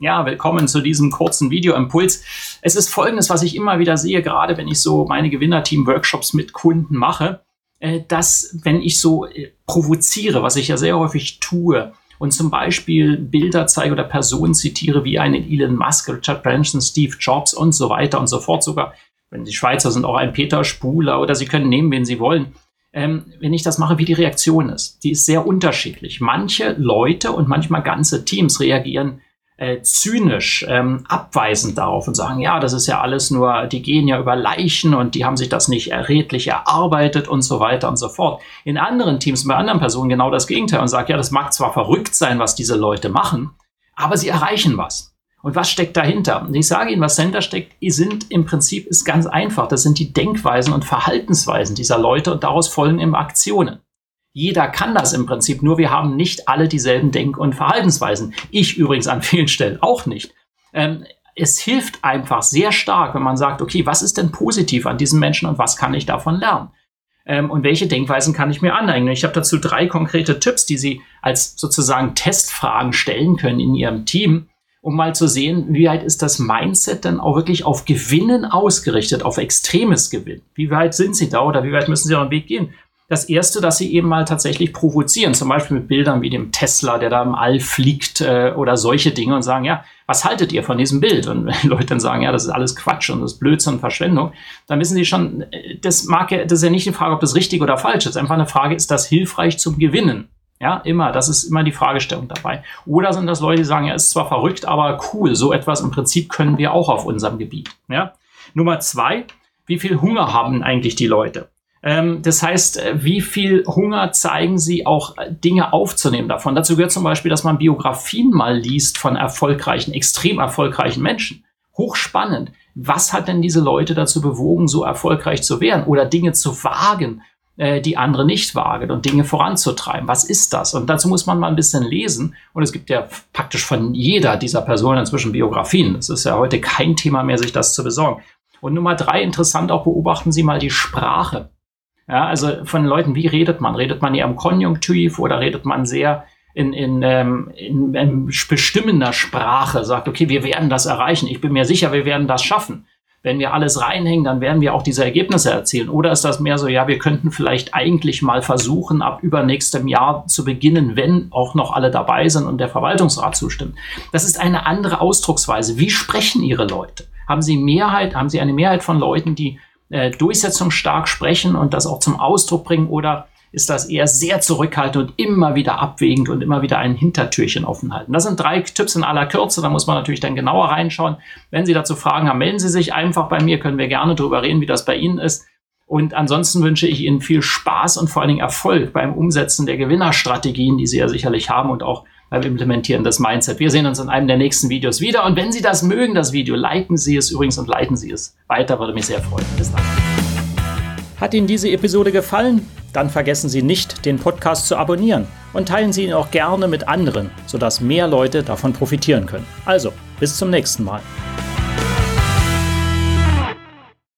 Ja, willkommen zu diesem kurzen Videoimpuls. Es ist folgendes, was ich immer wieder sehe, gerade wenn ich so meine Gewinnerteam-Workshops mit Kunden mache, äh, dass wenn ich so äh, provoziere, was ich ja sehr häufig tue, und zum Beispiel Bilder zeige oder Personen zitiere wie einen Elon Musk, Richard Branson, Steve Jobs und so weiter und so fort, sogar wenn die Schweizer sind, auch ein Peter Spuler oder sie können nehmen, wen sie wollen. Ähm, wenn ich das mache, wie die Reaktion ist. Die ist sehr unterschiedlich. Manche Leute und manchmal ganze Teams reagieren äh, zynisch ähm, abweisend darauf und sagen, ja, das ist ja alles nur, die gehen ja über Leichen und die haben sich das nicht redlich erarbeitet und so weiter und so fort. In anderen Teams, bei anderen Personen genau das Gegenteil und sagt, ja, das mag zwar verrückt sein, was diese Leute machen, aber sie erreichen was. Und was steckt dahinter? Und ich sage Ihnen, was dahinter steckt, sind im Prinzip ist ganz einfach. Das sind die Denkweisen und Verhaltensweisen dieser Leute und daraus folgen eben Aktionen. Jeder kann das im Prinzip, nur wir haben nicht alle dieselben Denk- und Verhaltensweisen. Ich übrigens an vielen Stellen auch nicht. Ähm, es hilft einfach sehr stark, wenn man sagt, okay, was ist denn positiv an diesen Menschen und was kann ich davon lernen? Ähm, und welche Denkweisen kann ich mir aneignen? Ich habe dazu drei konkrete Tipps, die Sie als sozusagen Testfragen stellen können in Ihrem Team, um mal zu sehen, wie weit ist das Mindset dann auch wirklich auf Gewinnen ausgerichtet, auf extremes Gewinn? Wie weit sind Sie da oder wie weit müssen Sie auf den Weg gehen? Das erste, dass sie eben mal tatsächlich provozieren, zum Beispiel mit Bildern wie dem Tesla, der da im All fliegt äh, oder solche Dinge und sagen, ja, was haltet ihr von diesem Bild? Und wenn Leute dann sagen, ja, das ist alles Quatsch und das ist Blödsinn und Verschwendung, dann wissen sie schon, äh, das mag ja, das ist ja nicht die Frage, ob das richtig oder falsch ist. Einfach eine Frage, ist das hilfreich zum Gewinnen? Ja, immer. Das ist immer die Fragestellung dabei. Oder sind das Leute, die sagen, ja, ist zwar verrückt, aber cool. So etwas im Prinzip können wir auch auf unserem Gebiet. Ja. Nummer zwei, wie viel Hunger haben eigentlich die Leute? Ähm, das heißt, äh, wie viel Hunger zeigen sie auch äh, Dinge aufzunehmen davon? Dazu gehört zum Beispiel, dass man Biografien mal liest von erfolgreichen, extrem erfolgreichen Menschen. Hochspannend. Was hat denn diese Leute dazu bewogen, so erfolgreich zu werden oder Dinge zu wagen, äh, die andere nicht wagen und Dinge voranzutreiben? Was ist das? Und dazu muss man mal ein bisschen lesen. Und es gibt ja praktisch von jeder dieser Personen inzwischen Biografien. Es ist ja heute kein Thema mehr, sich das zu besorgen. Und Nummer drei, interessant auch beobachten Sie mal die Sprache. Ja, also von Leuten, wie redet man? Redet man eher im Konjunktiv oder redet man sehr in, in, ähm, in, in bestimmender Sprache? Sagt, okay, wir werden das erreichen. Ich bin mir sicher, wir werden das schaffen. Wenn wir alles reinhängen, dann werden wir auch diese Ergebnisse erzielen. Oder ist das mehr so, ja, wir könnten vielleicht eigentlich mal versuchen, ab übernächstem Jahr zu beginnen, wenn auch noch alle dabei sind und der Verwaltungsrat zustimmt. Das ist eine andere Ausdrucksweise. Wie sprechen Ihre Leute? Haben Sie Mehrheit, haben Sie eine Mehrheit von Leuten, die äh, durchsetzungsstark sprechen und das auch zum Ausdruck bringen oder ist das eher sehr zurückhaltend und immer wieder abwägend und immer wieder ein Hintertürchen offen halten. Das sind drei Tipps in aller Kürze, da muss man natürlich dann genauer reinschauen. Wenn Sie dazu Fragen haben, melden Sie sich einfach bei mir, können wir gerne darüber reden, wie das bei Ihnen ist. Und ansonsten wünsche ich Ihnen viel Spaß und vor allen Dingen Erfolg beim Umsetzen der Gewinnerstrategien, die Sie ja sicherlich haben und auch beim Implementieren des Mindset. Wir sehen uns in einem der nächsten Videos wieder. Und wenn Sie das mögen, das Video, liken Sie es übrigens und leiten Sie es weiter, würde mich sehr freuen. Bis dann. Hat Ihnen diese Episode gefallen? Dann vergessen Sie nicht, den Podcast zu abonnieren und teilen Sie ihn auch gerne mit anderen, sodass mehr Leute davon profitieren können. Also, bis zum nächsten Mal.